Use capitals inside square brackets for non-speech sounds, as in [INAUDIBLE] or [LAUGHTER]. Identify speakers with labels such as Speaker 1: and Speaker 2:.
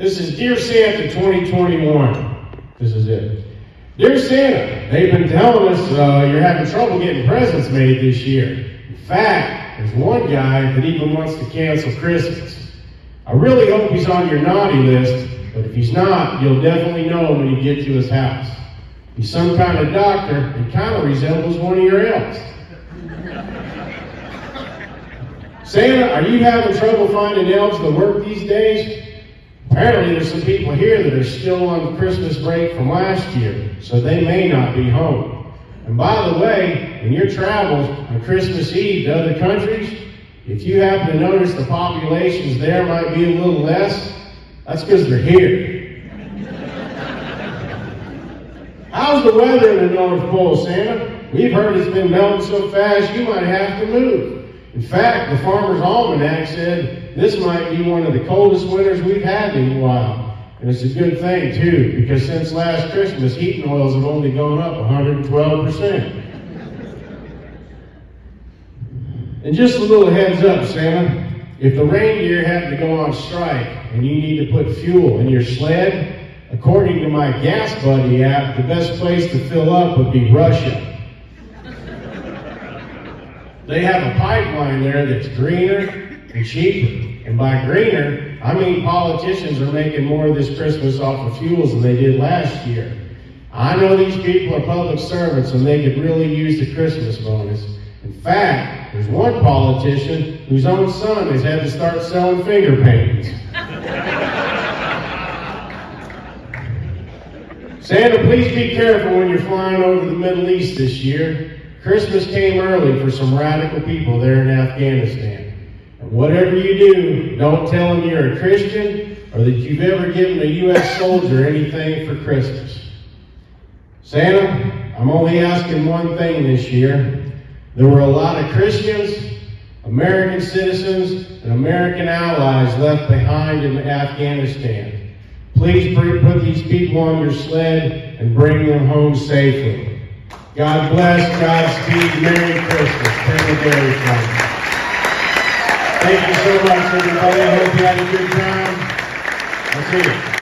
Speaker 1: This is Dear Santa 2021. This is it. Dear Santa, they've been telling us uh, you're having trouble getting presents made this year. In fact, there's one guy that even wants to cancel Christmas. I really hope he's on your naughty list, but if he's not, you'll definitely know when you get to his house. He's some kind of doctor and kind of resembles one of your elves. Santa, are you having trouble finding elves to work these days? Apparently, there's some people here that are still on Christmas break from last year, so they may not be home. And by the way, in your travels on Christmas Eve to other countries, if you happen to notice the populations there might be a little less, that's because they're here. How's the weather in the North Pole, Santa? We've heard it's been melting so fast you might have to move. In fact, the Farmer's Almanac said this might be one of the coldest winters we've had in a while. And it's a good thing, too, because since last Christmas, heating oils have only gone up 112%. And just a little heads up, Santa. If the reindeer happen to go on strike and you need to put fuel in your sled, according to my Gas Buddy app, the best place to fill up would be Russia. They have a pipeline there that's greener and cheaper. And by greener, I mean politicians are making more this Christmas off of fuels than they did last year. I know these people are public servants and they could really use the Christmas bonus. In fact, there's one politician whose own son has had to start selling finger paintings. [LAUGHS] Santa, please be careful when you're flying over the Middle East this year. Christmas came early for some radical people there in Afghanistan. And whatever you do, don't tell them you're a Christian or that you've ever given a U.S. soldier anything for Christmas. Santa, I'm only asking one thing this year. There were a lot of Christians, American citizens, and American allies left behind in Afghanistan. Please put these people on your sled and bring them home safely. God bless, Godspeed, Merry Christmas. Dairy Farm. Thank you so much, everybody. I hope you had a good time. That's it.